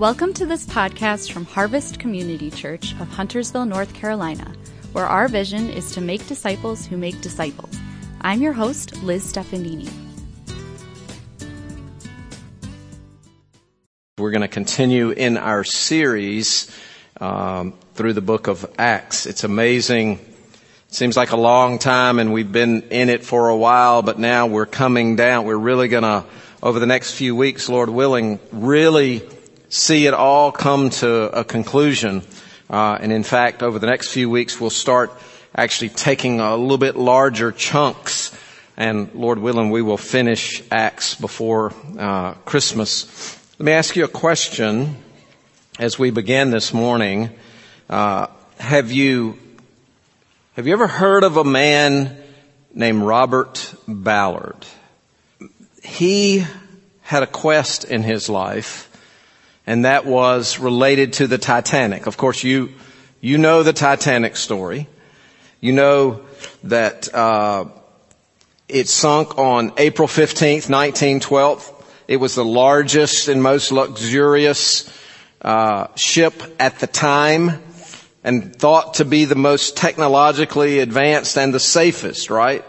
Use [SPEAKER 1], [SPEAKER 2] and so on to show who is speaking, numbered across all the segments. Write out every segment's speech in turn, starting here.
[SPEAKER 1] Welcome to this podcast from Harvest Community Church of Huntersville, North Carolina, where our vision is to make disciples who make disciples. I'm your host, Liz Stefanini.
[SPEAKER 2] We're going to continue in our series um, through the book of Acts. It's amazing. It seems like a long time and we've been in it for a while, but now we're coming down. We're really going to, over the next few weeks, Lord willing, really see it all come to a conclusion. Uh, and in fact, over the next few weeks, we'll start actually taking a little bit larger chunks. And Lord willing, we will finish Acts before uh, Christmas. Let me ask you a question as we begin this morning. Uh, have you have you ever heard of a man named Robert Ballard? He had a quest in his life and that was related to the Titanic. Of course, you you know the Titanic story. You know that uh, it sunk on April fifteenth, nineteen twelve. It was the largest and most luxurious uh, ship at the time, and thought to be the most technologically advanced and the safest. Right?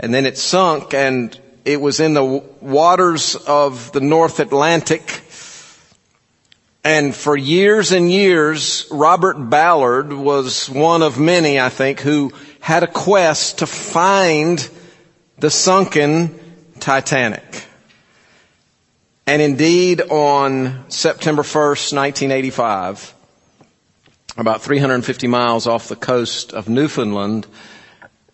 [SPEAKER 2] And then it sunk, and it was in the waters of the North Atlantic and for years and years, Robert Ballard was one of many, I think, who had a quest to find the sunken Titanic. And indeed, on September 1st, 1985, about 350 miles off the coast of Newfoundland,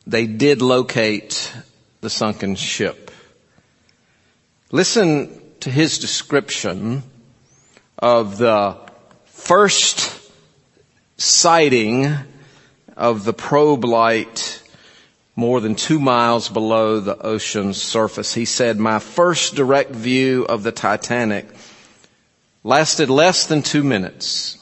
[SPEAKER 2] they did locate the sunken ship. Listen to his description of the first sighting of the probe light more than two miles below the ocean's surface. He said, my first direct view of the Titanic lasted less than two minutes.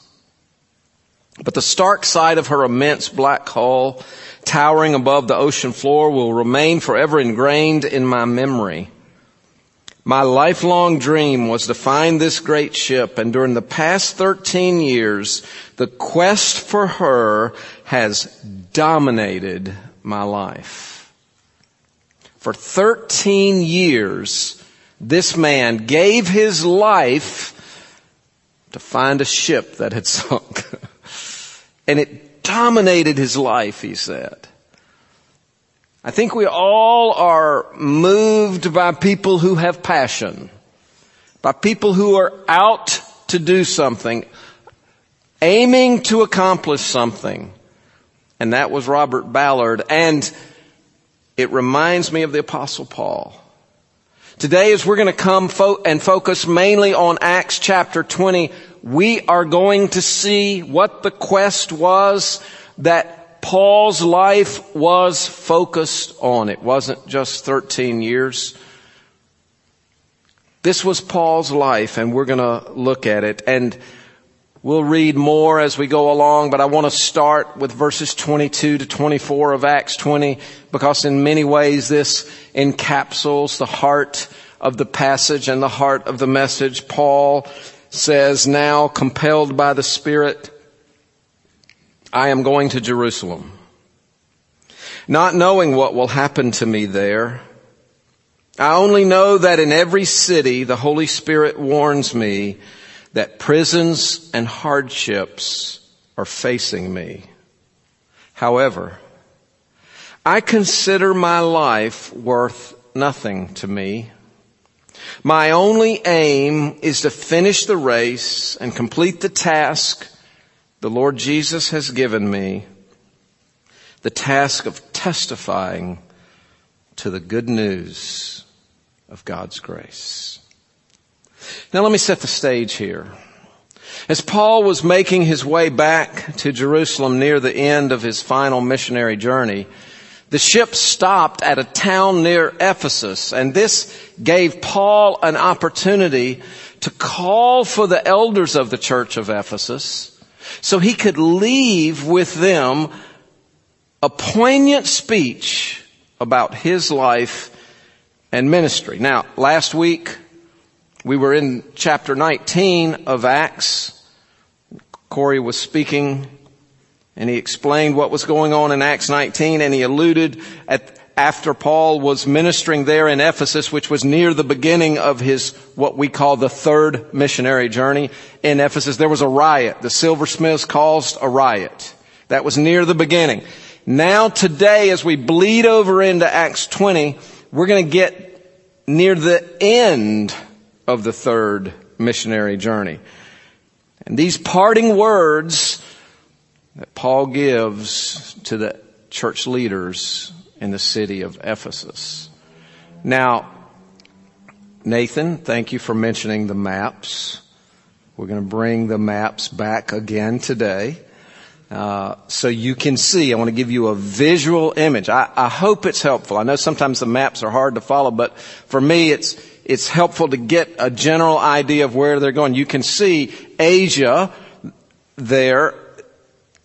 [SPEAKER 2] But the stark sight of her immense black hull towering above the ocean floor will remain forever ingrained in my memory. My lifelong dream was to find this great ship and during the past 13 years, the quest for her has dominated my life. For 13 years, this man gave his life to find a ship that had sunk. and it dominated his life, he said. I think we all are moved by people who have passion, by people who are out to do something, aiming to accomplish something. And that was Robert Ballard. And it reminds me of the apostle Paul. Today as we're going to come fo- and focus mainly on Acts chapter 20, we are going to see what the quest was that Paul's life was focused on. It wasn't just 13 years. This was Paul's life and we're going to look at it and we'll read more as we go along, but I want to start with verses 22 to 24 of Acts 20 because in many ways this encapsulates the heart of the passage and the heart of the message. Paul says, now compelled by the Spirit, I am going to Jerusalem, not knowing what will happen to me there. I only know that in every city the Holy Spirit warns me that prisons and hardships are facing me. However, I consider my life worth nothing to me. My only aim is to finish the race and complete the task the Lord Jesus has given me the task of testifying to the good news of God's grace. Now let me set the stage here. As Paul was making his way back to Jerusalem near the end of his final missionary journey, the ship stopped at a town near Ephesus and this gave Paul an opportunity to call for the elders of the church of Ephesus so he could leave with them a poignant speech about his life and ministry. Now, last week We were in chapter 19 of Acts. Corey was speaking and he explained what was going on in Acts 19 and he alluded at, after Paul was ministering there in Ephesus, which was near the beginning of his, what we call the third missionary journey in Ephesus, there was a riot. The silversmiths caused a riot. That was near the beginning. Now today, as we bleed over into Acts 20, we're going to get near the end of the third missionary journey. And these parting words that Paul gives to the church leaders in the city of Ephesus. Now, Nathan, thank you for mentioning the maps. We're going to bring the maps back again today. Uh, so you can see, I want to give you a visual image. I, I hope it's helpful. I know sometimes the maps are hard to follow, but for me it's, it's helpful to get a general idea of where they're going. You can see Asia there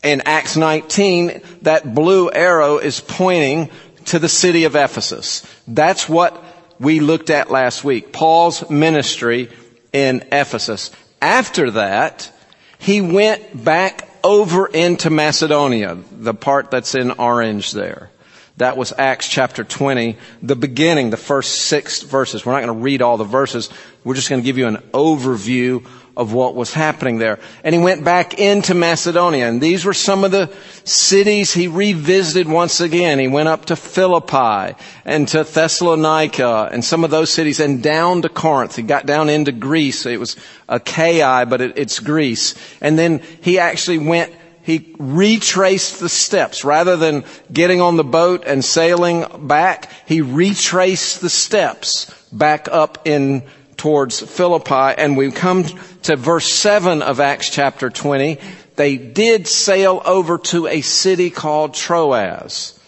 [SPEAKER 2] in Acts 19, that blue arrow is pointing to the city of Ephesus. That's what we looked at last week. Paul's ministry in Ephesus. After that, he went back over into Macedonia, the part that's in orange there. That was Acts chapter 20, the beginning, the first six verses. We're not going to read all the verses. We're just going to give you an overview of what was happening there. And he went back into Macedonia. And these were some of the cities he revisited once again. He went up to Philippi and to Thessalonica and some of those cities and down to Corinth. He got down into Greece. It was Achaia, but it, it's Greece. And then he actually went he retraced the steps. Rather than getting on the boat and sailing back, he retraced the steps back up in towards Philippi. And we come to verse 7 of Acts chapter 20. They did sail over to a city called Troas.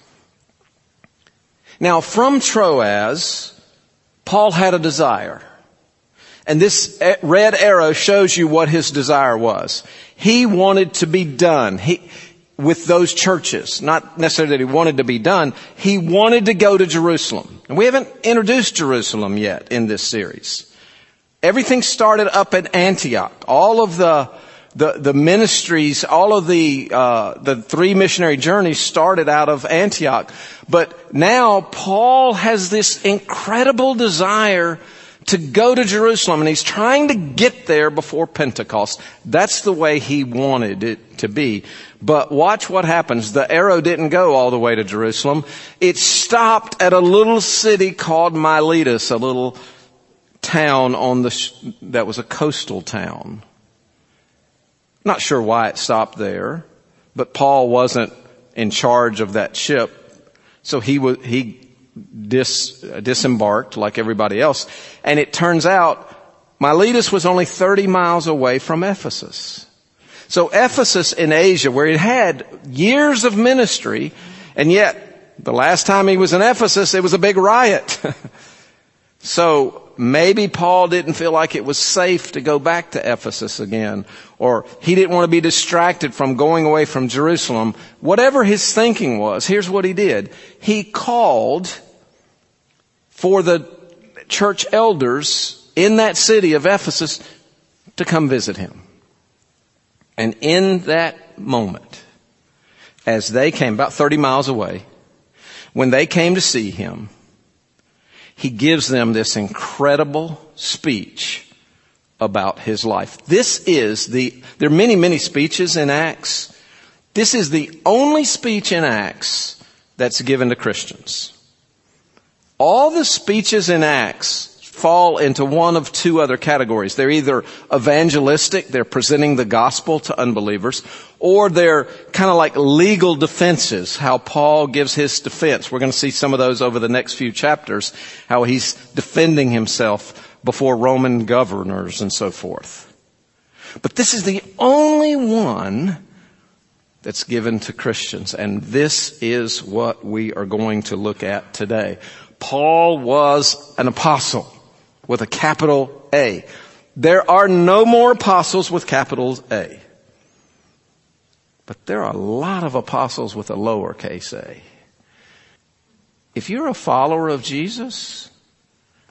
[SPEAKER 2] Now from Troas, Paul had a desire. And this red arrow shows you what his desire was. He wanted to be done. He, with those churches. Not necessarily that he wanted to be done. He wanted to go to Jerusalem. And we haven't introduced Jerusalem yet in this series. Everything started up at Antioch. All of the the, the ministries, all of the uh, the three missionary journeys started out of Antioch. But now Paul has this incredible desire to go to Jerusalem and he's trying to get there before Pentecost. That's the way he wanted it to be. But watch what happens. The arrow didn't go all the way to Jerusalem. It stopped at a little city called Miletus, a little town on the, that was a coastal town. Not sure why it stopped there, but Paul wasn't in charge of that ship. So he was, he dis, disembarked like everybody else. And it turns out Miletus was only 30 miles away from Ephesus. So Ephesus in Asia, where he had years of ministry, and yet the last time he was in Ephesus, it was a big riot. so maybe Paul didn't feel like it was safe to go back to Ephesus again, or he didn't want to be distracted from going away from Jerusalem. Whatever his thinking was, here's what he did. He called for the church elders in that city of Ephesus to come visit him. And in that moment, as they came about 30 miles away, when they came to see him, he gives them this incredible speech about his life. This is the, there are many, many speeches in Acts. This is the only speech in Acts that's given to Christians. All the speeches in Acts fall into one of two other categories. They're either evangelistic, they're presenting the gospel to unbelievers, or they're kind of like legal defenses, how Paul gives his defense. We're going to see some of those over the next few chapters, how he's defending himself before Roman governors and so forth. But this is the only one that's given to Christians, and this is what we are going to look at today. Paul was an apostle with a capital A. There are no more apostles with capitals A. But there are a lot of apostles with a lowercase a. If you're a follower of Jesus,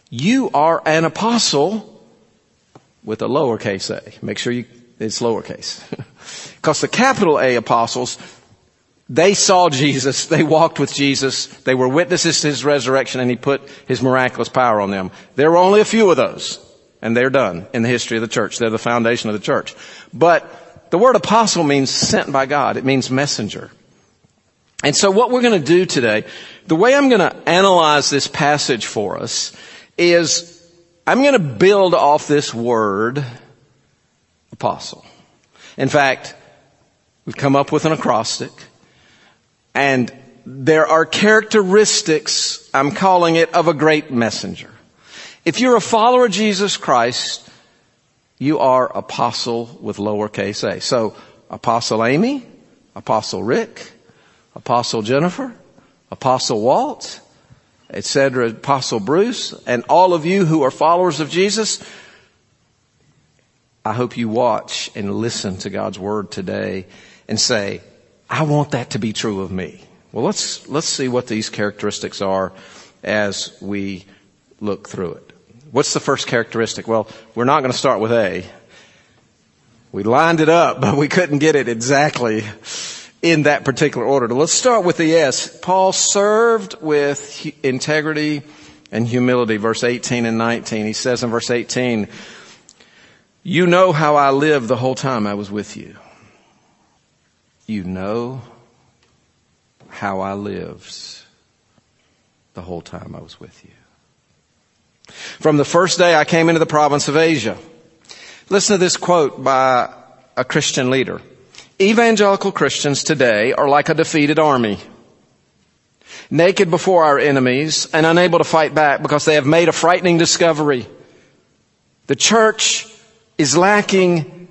[SPEAKER 2] you are an apostle with a lowercase a. Make sure you, it's lowercase. Because the capital A apostles, they saw Jesus, they walked with Jesus, they were witnesses to his resurrection, and he put his miraculous power on them. There were only a few of those, and they're done in the history of the church. They're the foundation of the church. But the word apostle means sent by God. It means messenger. And so what we're going to do today, the way I'm going to analyze this passage for us is I'm going to build off this word apostle. In fact, we've come up with an acrostic and there are characteristics, I'm calling it, of a great messenger. If you're a follower of Jesus Christ, you are apostle with lowercase a. So, Apostle Amy, Apostle Rick, Apostle Jennifer, Apostle Walt, etc., Apostle Bruce, and all of you who are followers of Jesus, I hope you watch and listen to God's Word today and say, I want that to be true of me. Well, let's, let's see what these characteristics are as we look through it. What's the first characteristic? Well, we're not going to start with A. We lined it up, but we couldn't get it exactly in that particular order. Let's start with the S. Paul served with integrity and humility. Verse 18 and 19. He says in verse 18, you know how I lived the whole time I was with you. You know how I lived the whole time I was with you. From the first day I came into the province of Asia. Listen to this quote by a Christian leader. Evangelical Christians today are like a defeated army. Naked before our enemies and unable to fight back because they have made a frightening discovery. The church is lacking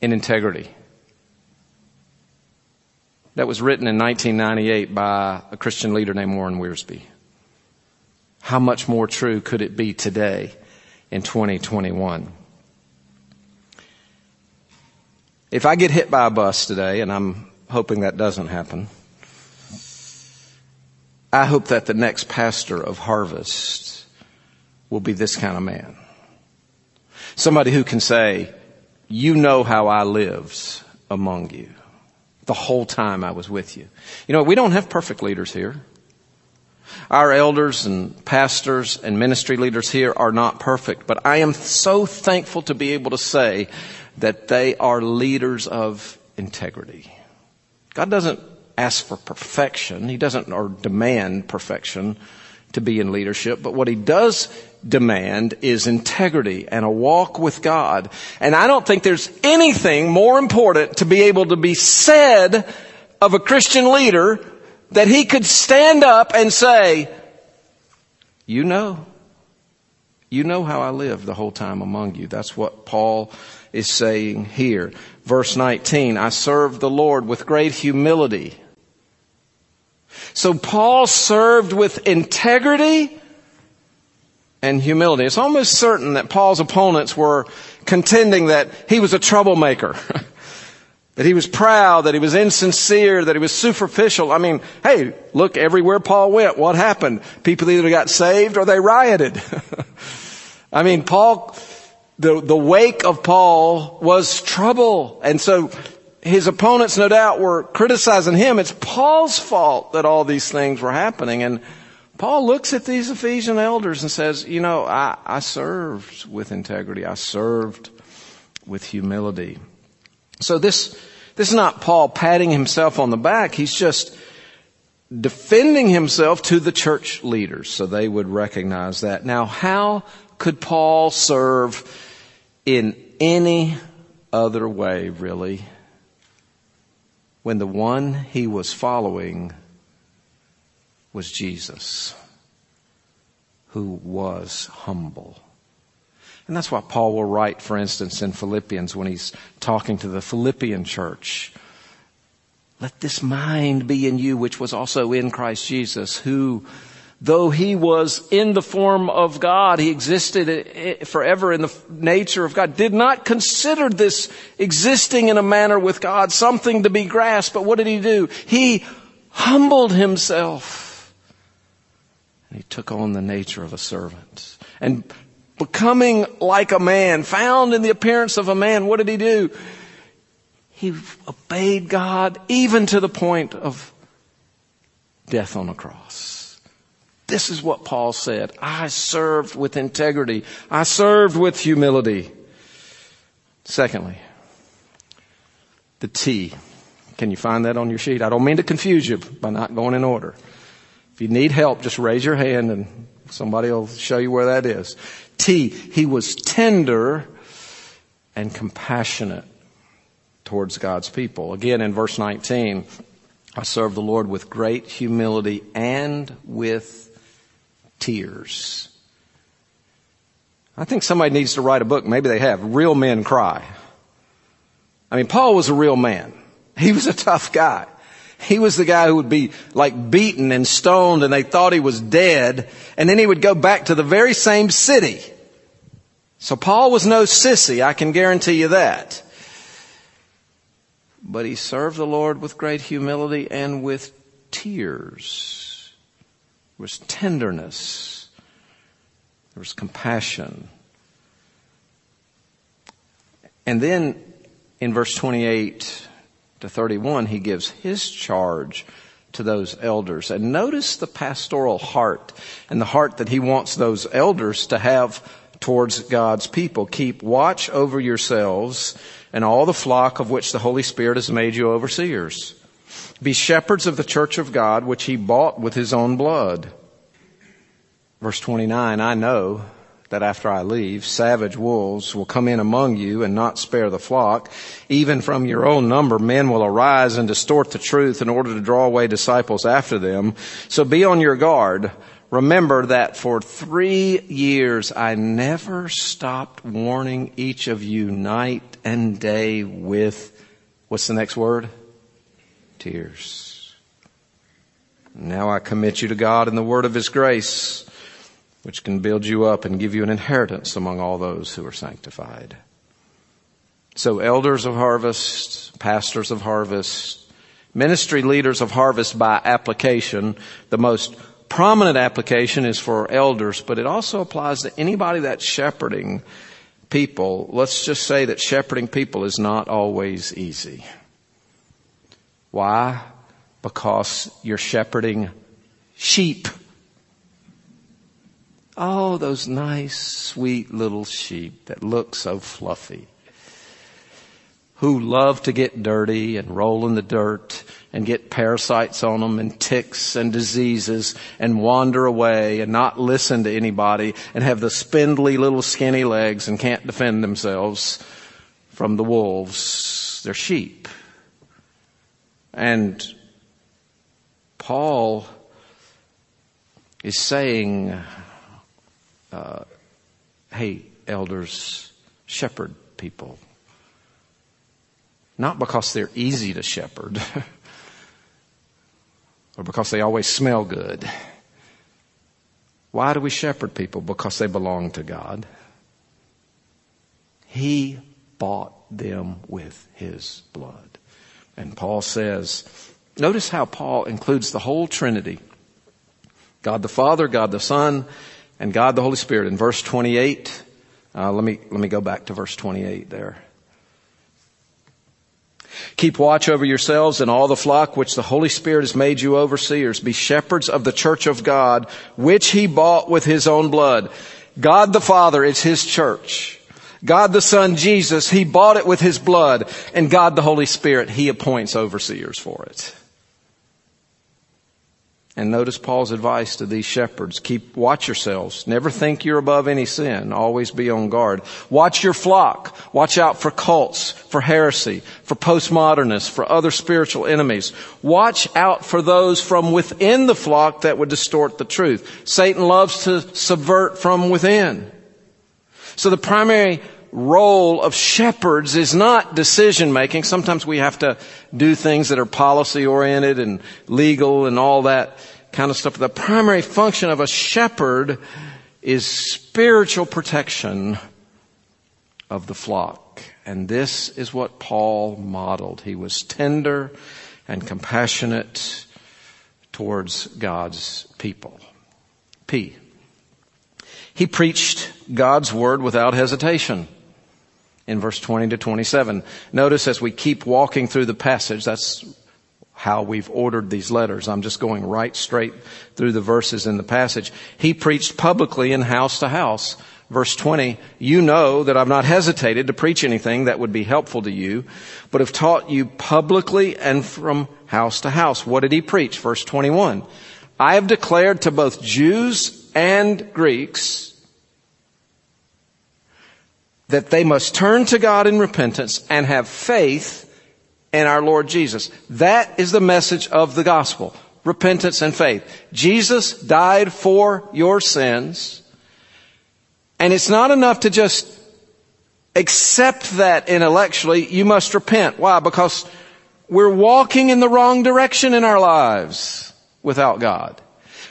[SPEAKER 2] in integrity. That was written in 1998 by a Christian leader named Warren Wiersbe. How much more true could it be today in 2021? If I get hit by a bus today, and I'm hoping that doesn't happen, I hope that the next pastor of Harvest will be this kind of man. Somebody who can say, you know how I lived among you the whole time I was with you. You know, we don't have perfect leaders here. Our elders and pastors and ministry leaders here are not perfect, but I am so thankful to be able to say that they are leaders of integrity. God doesn't ask for perfection. He doesn't or demand perfection to be in leadership, but what he does demand is integrity and a walk with God. And I don't think there's anything more important to be able to be said of a Christian leader that he could stand up and say, you know, you know how I lived the whole time among you. That's what Paul is saying here. Verse 19, I served the Lord with great humility. So Paul served with integrity and humility. It's almost certain that Paul's opponents were contending that he was a troublemaker. that he was proud, that he was insincere, that he was superficial. I mean, hey, look everywhere Paul went, what happened? People either got saved or they rioted. I mean, Paul, the, the wake of Paul was trouble. And so his opponents no doubt were criticizing him. It's Paul's fault that all these things were happening. And Paul looks at these Ephesian elders and says, you know, I, I served with integrity. I served with humility. So this, this is not Paul patting himself on the back. He's just defending himself to the church leaders so they would recognize that. Now, how could Paul serve in any other way, really, when the one he was following was Jesus, who was humble. And that's what Paul will write, for instance, in Philippians when he's talking to the Philippian church. Let this mind be in you, which was also in Christ Jesus, who, though he was in the form of God, he existed forever in the nature of God, did not consider this existing in a manner with God something to be grasped. But what did he do? He humbled himself And he took on the nature of a servant. And becoming like a man, found in the appearance of a man, what did he do? He obeyed God even to the point of death on a cross. This is what Paul said. I served with integrity. I served with humility. Secondly, the T. Can you find that on your sheet? I don't mean to confuse you by not going in order. If you need help, just raise your hand and somebody will show you where that is. T. He was tender and compassionate towards God's people. Again, in verse 19, I serve the Lord with great humility and with tears. I think somebody needs to write a book. Maybe they have. Real men cry. I mean, Paul was a real man. He was a tough guy. He was the guy who would be like beaten and stoned and they thought he was dead. And then he would go back to the very same city. So Paul was no sissy. I can guarantee you that. But he served the Lord with great humility and with tears. There was tenderness. There was compassion. And then in verse 28 to 31, he gives his charge to those elders. And notice the pastoral heart and the heart that he wants those elders to have towards God's people. Keep watch over yourselves and all the flock of which the Holy Spirit has made you overseers. Be shepherds of the church of God, which he bought with his own blood. Verse 29, I know that after I leave, savage wolves will come in among you and not spare the flock. Even from your own number, men will arise and distort the truth in order to draw away disciples after them. So be on your guard. Remember that for three years I never stopped warning each of you night and day with, what's the next word? Tears. Now I commit you to God and the word of His grace which can build you up and give you an inheritance among all those who are sanctified. So elders of harvest, pastors of harvest, ministry leaders of harvest by application, the most prominent application is for elders, but it also applies to anybody that's shepherding people. Let's just say that shepherding people is not always easy. Why? Because you're shepherding sheep. Oh, those nice, sweet little sheep that look so fluffy. Who love to get dirty and roll in the dirt and get parasites on them and ticks and diseases and wander away and not listen to anybody and have the spindly little skinny legs and can't defend themselves from the wolves. They're sheep. And Paul is saying, uh, hey, elders, shepherd people. Not because they're easy to shepherd or because they always smell good. Why do we shepherd people? Because they belong to God. He bought them with his blood. And Paul says, notice how Paul includes the whole Trinity. God the Father, God the Son, and God the Holy Spirit. In verse 28, uh, let me, let me go back to verse 28 there. Keep watch over yourselves and all the flock which the Holy Spirit has made you overseers. Be shepherds of the church of God, which he bought with his own blood. God the Father is his church. God the Son, Jesus, he bought it with his blood. And God the Holy Spirit, he appoints overseers for it. And notice Paul's advice to these shepherds. Keep, watch yourselves. Never think you're above any sin. Always be on guard. Watch your flock. Watch out for cults, for heresy, for postmodernists, for other spiritual enemies. Watch out for those from within the flock that would distort the truth. Satan loves to subvert from within. So the primary role of shepherds is not decision making. Sometimes we have to do things that are policy oriented and legal and all that kind of stuff. The primary function of a shepherd is spiritual protection of the flock. And this is what Paul modeled. He was tender and compassionate towards God's people. P. He preached God's word without hesitation in verse 20 to 27. Notice as we keep walking through the passage, that's how we've ordered these letters. I'm just going right straight through the verses in the passage. He preached publicly in house to house. Verse 20, you know that I've not hesitated to preach anything that would be helpful to you, but have taught you publicly and from house to house. What did he preach? Verse 21, I have declared to both Jews and Greeks that they must turn to God in repentance and have faith in our Lord Jesus. That is the message of the gospel. Repentance and faith. Jesus died for your sins. And it's not enough to just accept that intellectually. You must repent. Why? Because we're walking in the wrong direction in our lives without God.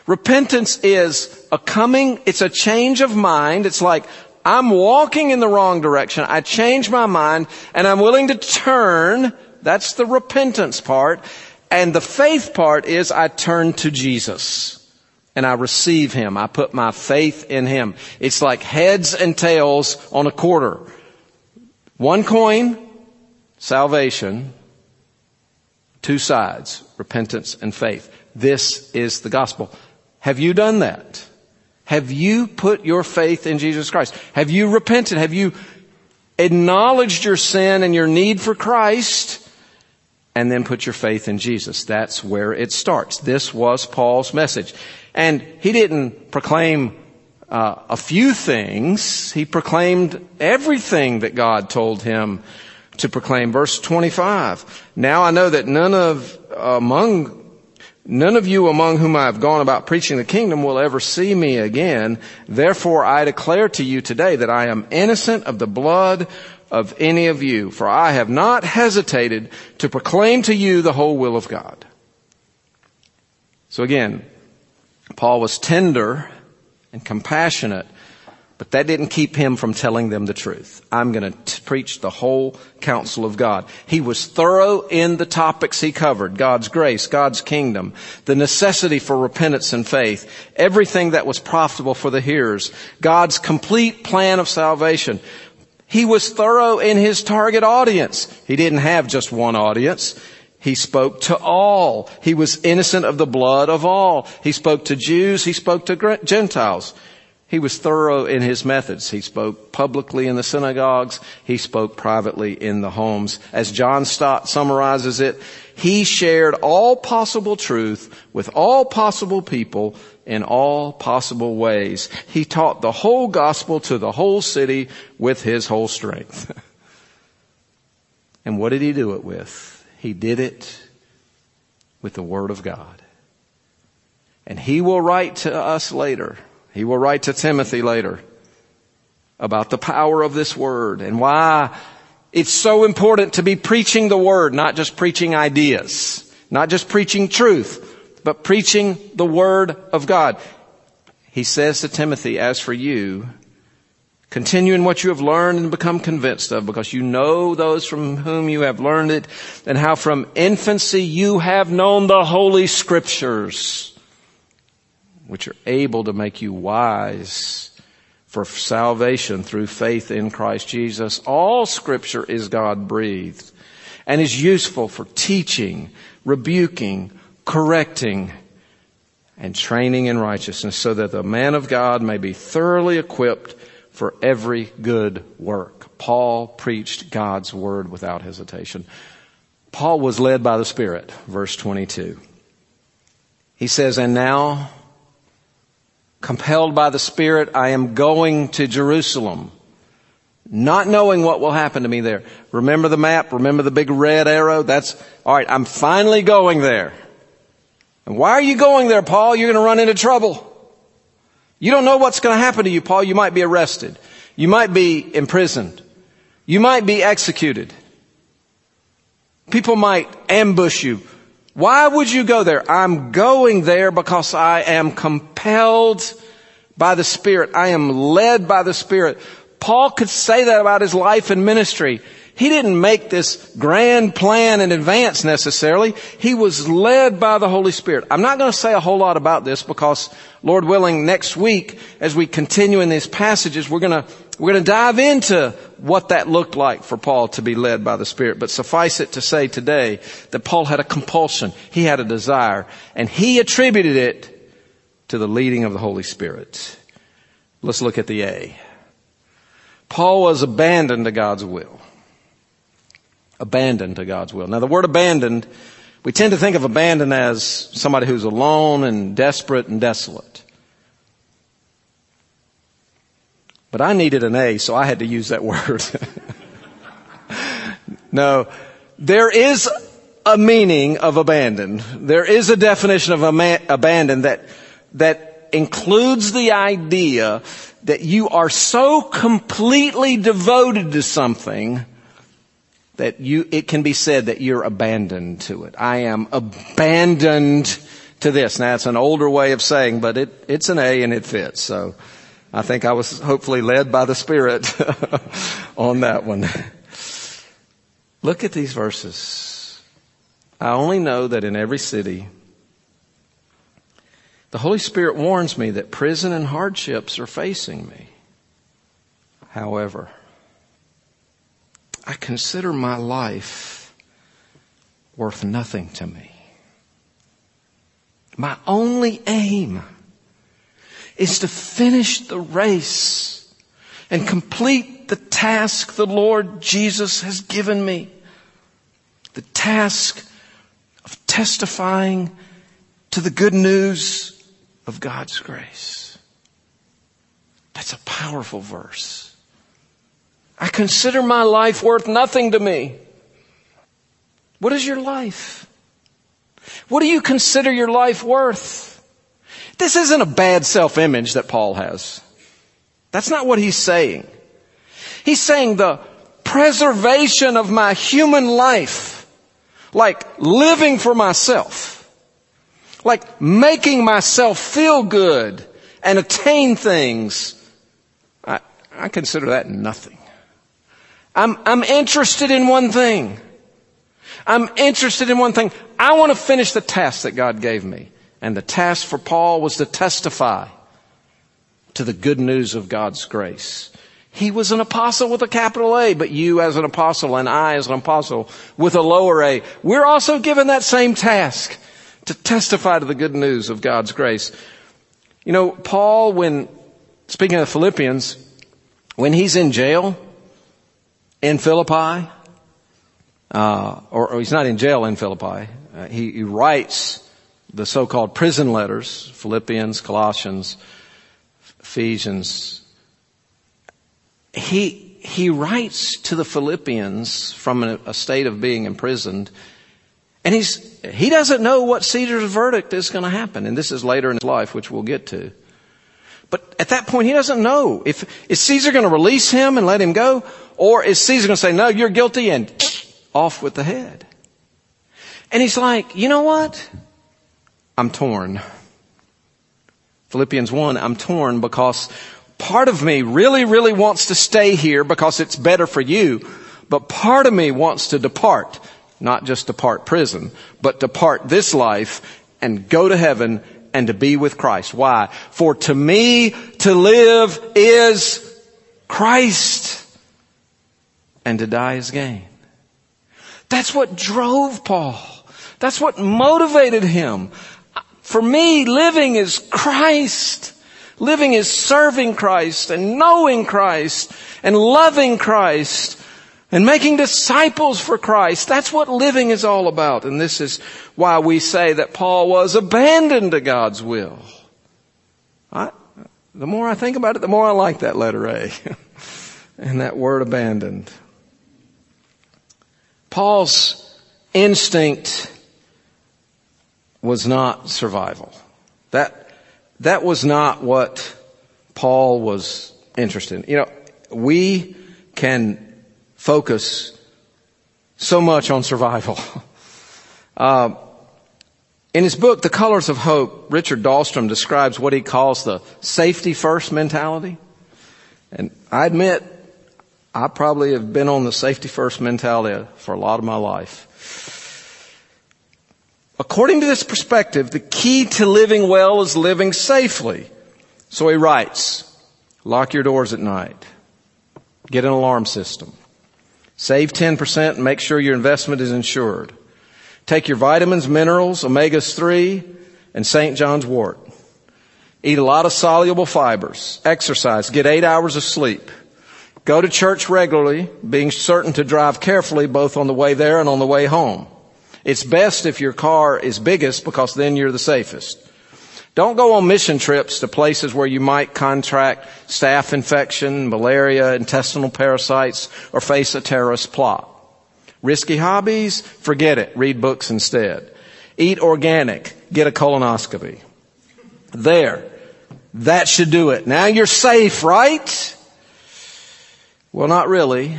[SPEAKER 2] Repentance is a coming, it's a change of mind. It's like, I'm walking in the wrong direction. I change my mind and I'm willing to turn. That's the repentance part. And the faith part is I turn to Jesus and I receive Him. I put my faith in Him. It's like heads and tails on a quarter. One coin, salvation. Two sides, repentance and faith. This is the gospel. Have you done that? Have you put your faith in Jesus Christ? Have you repented? Have you acknowledged your sin and your need for Christ? And then put your faith in Jesus. That's where it starts. This was Paul's message. And he didn't proclaim uh, a few things. He proclaimed everything that God told him to proclaim. Verse 25. Now I know that none of among None of you among whom I have gone about preaching the kingdom will ever see me again. Therefore I declare to you today that I am innocent of the blood of any of you, for I have not hesitated to proclaim to you the whole will of God. So again, Paul was tender and compassionate but that didn't keep him from telling them the truth. I'm going to preach the whole counsel of God. He was thorough in the topics he covered. God's grace, God's kingdom, the necessity for repentance and faith, everything that was profitable for the hearers, God's complete plan of salvation. He was thorough in his target audience. He didn't have just one audience. He spoke to all. He was innocent of the blood of all. He spoke to Jews. He spoke to Gentiles. He was thorough in his methods. He spoke publicly in the synagogues. He spoke privately in the homes. As John Stott summarizes it, he shared all possible truth with all possible people in all possible ways. He taught the whole gospel to the whole city with his whole strength. and what did he do it with? He did it with the Word of God. And he will write to us later he will write to Timothy later about the power of this word and why it's so important to be preaching the word, not just preaching ideas, not just preaching truth, but preaching the word of God. He says to Timothy, as for you, continue in what you have learned and become convinced of because you know those from whom you have learned it and how from infancy you have known the holy scriptures which are able to make you wise for salvation through faith in Christ Jesus. All scripture is God breathed and is useful for teaching, rebuking, correcting, and training in righteousness so that the man of God may be thoroughly equipped for every good work. Paul preached God's word without hesitation. Paul was led by the Spirit, verse 22. He says, and now compelled by the Spirit, I am going to Jerusalem. Not knowing what will happen to me there. Remember the map? Remember the big red arrow? That's, alright, I'm finally going there. And why are you going there, Paul? You're going to run into trouble. You don't know what's going to happen to you, Paul. You might be arrested. You might be imprisoned. You might be executed. People might ambush you. Why would you go there? I'm going there because I am compelled by the Spirit. I am led by the Spirit. Paul could say that about his life and ministry. He didn't make this grand plan in advance necessarily. He was led by the Holy Spirit. I'm not going to say a whole lot about this because Lord willing next week as we continue in these passages we're going to we're going to dive into what that looked like for Paul to be led by the Spirit. But suffice it to say today that Paul had a compulsion. He had a desire and he attributed it to the leading of the Holy Spirit. Let's look at the A. Paul was abandoned to God's will abandoned to God's will. Now the word abandoned, we tend to think of abandoned as somebody who's alone and desperate and desolate. But I needed an A, so I had to use that word. no, there is a meaning of abandoned. There is a definition of abandoned that, that includes the idea that you are so completely devoted to something that you, it can be said that you're abandoned to it. I am abandoned to this. Now it's an older way of saying, but it, it's an A and it fits. So I think I was hopefully led by the Spirit on that one. Look at these verses. I only know that in every city, the Holy Spirit warns me that prison and hardships are facing me. However, I consider my life worth nothing to me. My only aim is to finish the race and complete the task the Lord Jesus has given me. The task of testifying to the good news of God's grace. That's a powerful verse. I consider my life worth nothing to me. What is your life? What do you consider your life worth? This isn't a bad self-image that Paul has. That's not what he's saying. He's saying the preservation of my human life, like living for myself, like making myself feel good and attain things, I, I consider that nothing. I'm, I'm interested in one thing. I'm interested in one thing. I want to finish the task that God gave me. And the task for Paul was to testify to the good news of God's grace. He was an apostle with a capital A, but you as an apostle and I as an apostle with a lower A, we're also given that same task to testify to the good news of God's grace. You know, Paul, when, speaking of Philippians, when he's in jail, in Philippi, uh, or, or, he's not in jail in Philippi. Uh, he, he, writes the so-called prison letters, Philippians, Colossians, Ephesians. He, he writes to the Philippians from a, a state of being imprisoned, and he's, he doesn't know what Caesar's verdict is going to happen, and this is later in his life, which we'll get to. But at that point, he doesn't know if, is Caesar going to release him and let him go? Or is Caesar going to say, no, you're guilty and off with the head? And he's like, you know what? I'm torn. Philippians 1, I'm torn because part of me really, really wants to stay here because it's better for you, but part of me wants to depart, not just depart prison, but depart this life and go to heaven and to be with Christ. Why? For to me to live is Christ and to die is gain. That's what drove Paul. That's what motivated him. For me, living is Christ. Living is serving Christ and knowing Christ and loving Christ and making disciples for Christ. That's what living is all about. And this is why we say that Paul was abandoned to God's will. I, the more I think about it, the more I like that letter A and that word abandoned. Paul's instinct was not survival. That, that was not what Paul was interested in. You know, we can focus so much on survival. Uh, in his book, The Colors of Hope, Richard Dahlstrom describes what he calls the safety first mentality. And I admit, I probably have been on the safety first mentality for a lot of my life. According to this perspective, the key to living well is living safely. So he writes, lock your doors at night. Get an alarm system. Save 10% and make sure your investment is insured. Take your vitamins, minerals, omegas 3, and St. John's wort. Eat a lot of soluble fibers. Exercise. Get eight hours of sleep. Go to church regularly, being certain to drive carefully both on the way there and on the way home. It's best if your car is biggest because then you're the safest. Don't go on mission trips to places where you might contract staph infection, malaria, intestinal parasites, or face a terrorist plot. Risky hobbies? Forget it. Read books instead. Eat organic. Get a colonoscopy. There. That should do it. Now you're safe, right? Well, not really.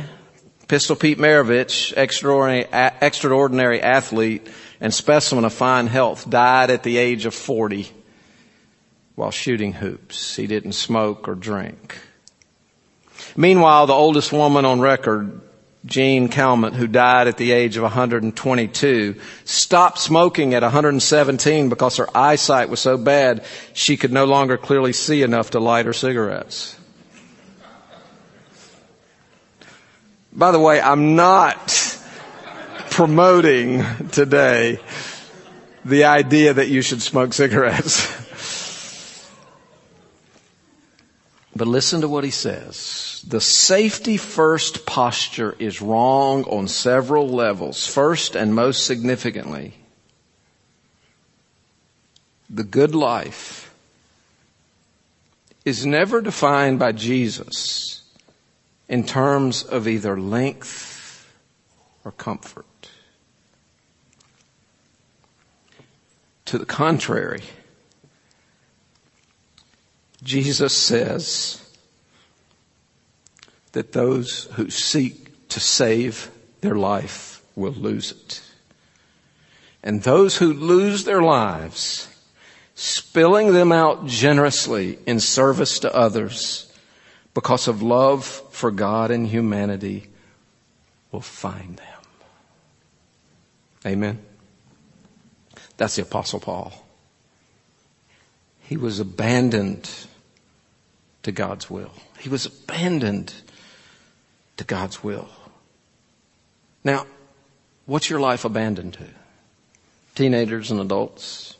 [SPEAKER 2] Pistol Pete Maravich, extraordinary, extraordinary athlete and specimen of fine health, died at the age of 40 while shooting hoops. He didn't smoke or drink. Meanwhile, the oldest woman on record, Jeanne Calment, who died at the age of 122, stopped smoking at 117 because her eyesight was so bad she could no longer clearly see enough to light her cigarettes. By the way, I'm not promoting today the idea that you should smoke cigarettes. but listen to what he says. The safety first posture is wrong on several levels. First and most significantly, the good life is never defined by Jesus in terms of either length or comfort. To the contrary, Jesus says that those who seek to save their life will lose it. And those who lose their lives, spilling them out generously in service to others, because of love for God and humanity will find them. Amen. That's the apostle Paul. He was abandoned to God's will. He was abandoned to God's will. Now, what's your life abandoned to? Teenagers and adults?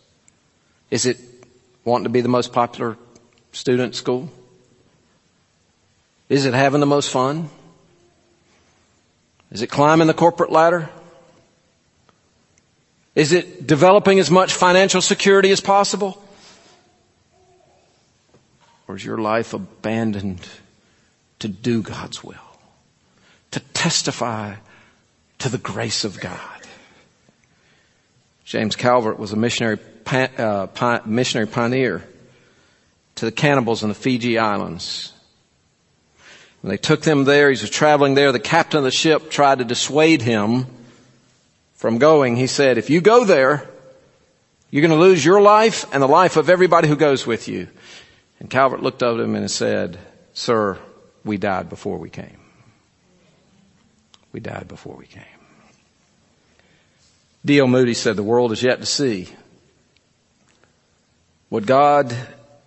[SPEAKER 2] Is it wanting to be the most popular student at school? Is it having the most fun? Is it climbing the corporate ladder? Is it developing as much financial security as possible? Or is your life abandoned to do God's will? To testify to the grace of God? James Calvert was a missionary, uh, missionary pioneer to the cannibals in the Fiji Islands. When they took them there, he was traveling there. The captain of the ship tried to dissuade him from going. He said, if you go there, you're going to lose your life and the life of everybody who goes with you. And Calvert looked up at him and said, sir, we died before we came. We died before we came. D.L. Moody said the world is yet to see what God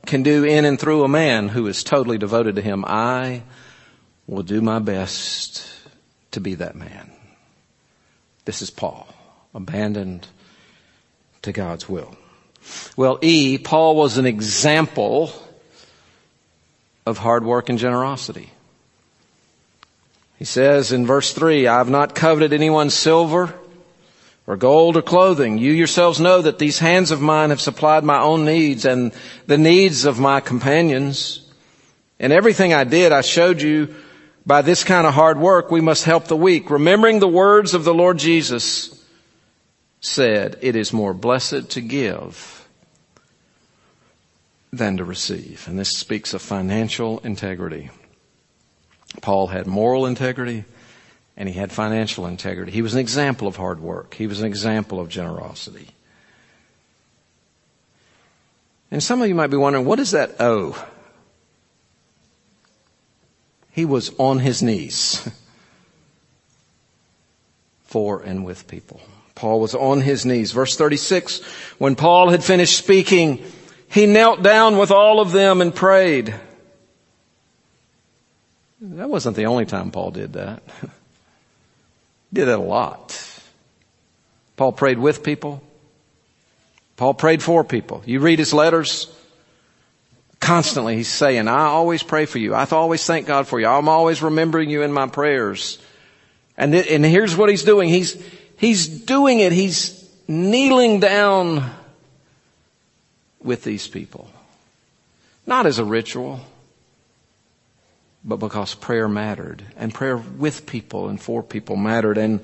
[SPEAKER 2] can do in and through a man who is totally devoted to him. I will do my best to be that man. This is Paul, abandoned to God's will. Well, E, Paul was an example of hard work and generosity. He says in verse 3, I have not coveted anyone's silver or gold or clothing. You yourselves know that these hands of mine have supplied my own needs and the needs of my companions. In everything I did, I showed you by this kind of hard work, we must help the weak. Remembering the words of the Lord Jesus said, it is more blessed to give than to receive. And this speaks of financial integrity. Paul had moral integrity and he had financial integrity. He was an example of hard work. He was an example of generosity. And some of you might be wondering, what is that O? He was on his knees for and with people. Paul was on his knees. Verse 36, when Paul had finished speaking, he knelt down with all of them and prayed. That wasn't the only time Paul did that. He did that a lot. Paul prayed with people. Paul prayed for people. You read his letters. Constantly he's saying, I always pray for you. I always thank God for you. I'm always remembering you in my prayers. And, th- and here's what he's doing. He's, he's doing it. He's kneeling down with these people. Not as a ritual, but because prayer mattered and prayer with people and for people mattered. And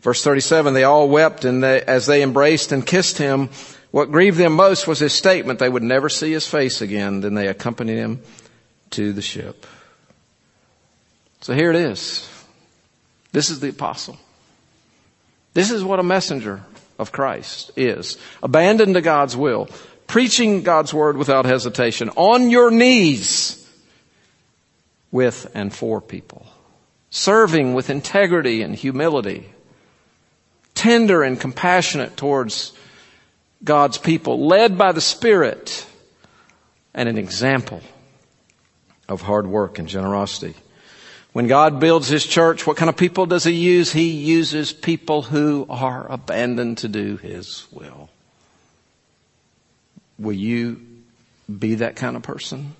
[SPEAKER 2] verse 37, they all wept and they, as they embraced and kissed him, what grieved them most was his statement they would never see his face again. Then they accompanied him to the ship. So here it is. This is the apostle. This is what a messenger of Christ is. Abandoned to God's will. Preaching God's word without hesitation. On your knees with and for people. Serving with integrity and humility. Tender and compassionate towards God's people. Led by the Spirit. And an example of hard work and generosity. When God builds His church, what kind of people does He use? He uses people who are abandoned to do His will. Will you be that kind of person?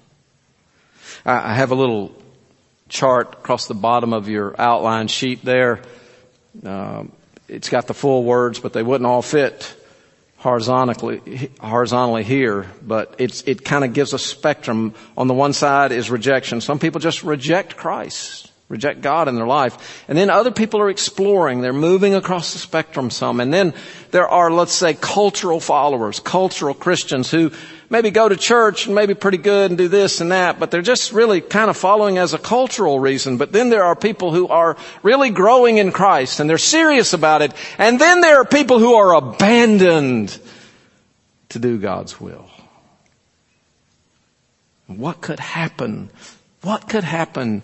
[SPEAKER 2] I have a little chart across the bottom of your outline sheet there. Um, it's got the full words, but they wouldn't all fit horizontally horizontally here, but it's it kind of gives a spectrum. On the one side is rejection. Some people just reject Christ, reject God in their life, and then other people are exploring. They're moving across the spectrum some, and then there are let's say cultural followers, cultural Christians who maybe go to church and maybe pretty good and do this and that, but they're just really kind of following as a cultural reason. But then there are people who are really growing in Christ and they're serious about it. And then there are people who are abandoned to do God's will. What could happen? What could happen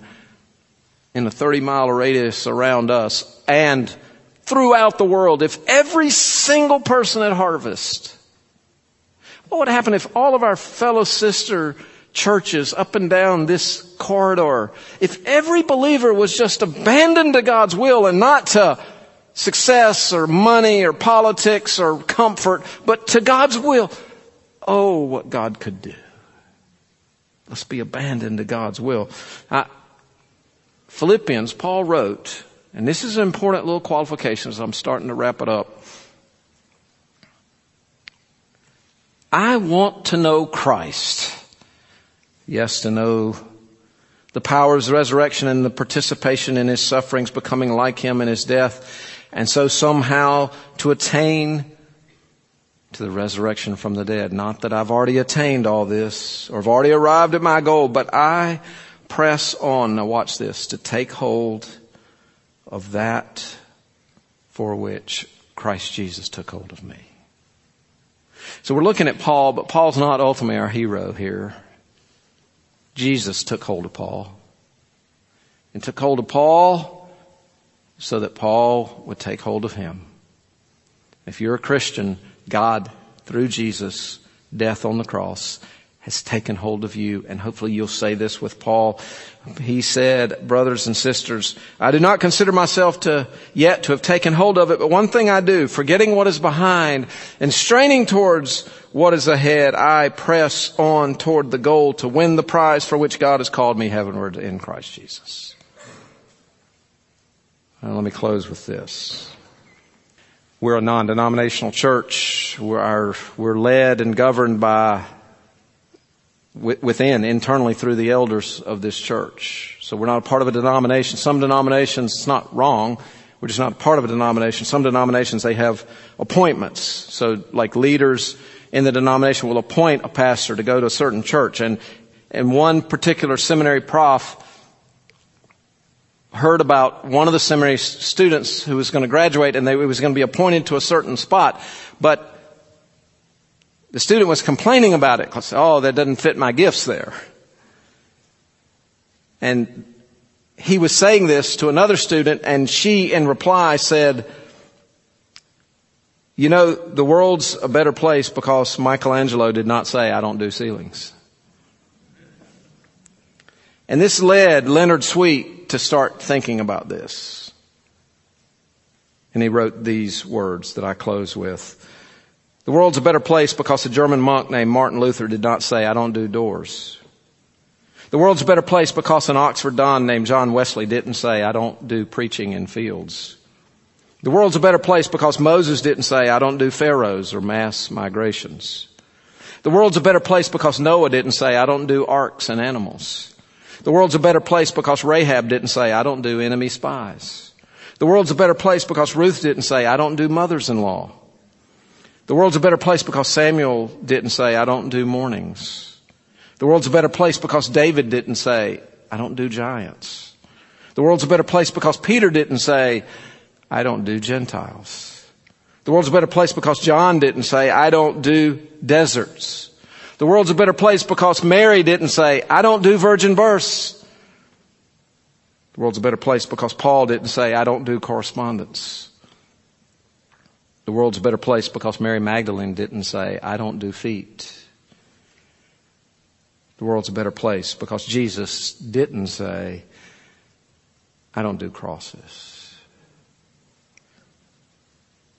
[SPEAKER 2] in a 30 mile radius around us and throughout the world if every single person at Harvest what would happen if all of our fellow sister churches up and down this corridor, if every believer was just abandoned to God's will and not to success or money or politics or comfort, but to God's will, oh, what God could do. Let's be abandoned to God's will. Uh, Philippians, Paul wrote, and this is an important little qualification as I'm starting to wrap it up. I want to know Christ. Yes, to know the power of his resurrection and the participation in his sufferings, becoming like him in his death, and so somehow to attain to the resurrection from the dead. Not that I've already attained all this or have already arrived at my goal, but I press on. Now watch this, to take hold of that for which Christ Jesus took hold of me. So we're looking at Paul, but Paul's not ultimately our hero here. Jesus took hold of Paul and took hold of Paul so that Paul would take hold of him. If you're a Christian, God, through Jesus, death on the cross, has taken hold of you. And hopefully you'll say this with Paul. He said, brothers and sisters, I do not consider myself to yet to have taken hold of it, but one thing I do, forgetting what is behind and straining towards what is ahead, I press on toward the goal to win the prize for which God has called me heavenward in Christ Jesus. Now, let me close with this. We're a non-denominational church. We're, our, we're led and governed by within, internally through the elders of this church. So we're not a part of a denomination. Some denominations, it's not wrong. We're just not part of a denomination. Some denominations, they have appointments. So like leaders in the denomination will appoint a pastor to go to a certain church. And, and one particular seminary prof heard about one of the seminary students who was going to graduate and they was going to be appointed to a certain spot. But the student was complaining about it oh, that doesn't fit my gifts there. And he was saying this to another student and she in reply said, you know, the world's a better place because Michelangelo did not say, I don't do ceilings. And this led Leonard Sweet to start thinking about this. And he wrote these words that I close with. The world's a better place because a German monk named Martin Luther did not say, I don't do doors. The world's a better place because an Oxford Don named John Wesley didn't say, I don't do preaching in fields. The world's a better place because Moses didn't say, I don't do pharaohs or mass migrations. The world's a better place because Noah didn't say, I don't do arks and animals. The world's a better place because Rahab didn't say, I don't do enemy spies. The world's a better place because Ruth didn't say, I don't do mothers-in-law. The world's a better place because Samuel didn't say, I don't do mornings. The world's a better place because David didn't say, I don't do giants. The world's a better place because Peter didn't say, I don't do Gentiles. The world's a better place because John didn't say, I don't do deserts. The world's a better place because Mary didn't say, I don't do virgin births. The world's a better place because Paul didn't say, I don't do correspondence. The world's a better place because Mary Magdalene didn't say, I don't do feet. The world's a better place because Jesus didn't say, I don't do crosses.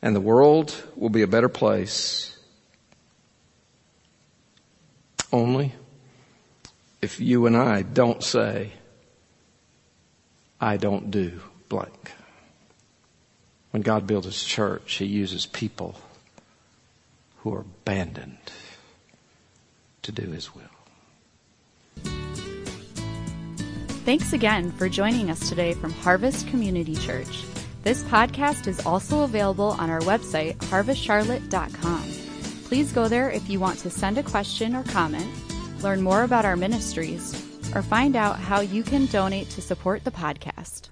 [SPEAKER 2] And the world will be a better place only if you and I don't say, I don't do blank. When God builds his church, he uses people who are abandoned to do his will.
[SPEAKER 1] Thanks again for joining us today from Harvest Community Church. This podcast is also available on our website, harvestcharlotte.com. Please go there if you want to send a question or comment, learn more about our ministries, or find out how you can donate to support the podcast.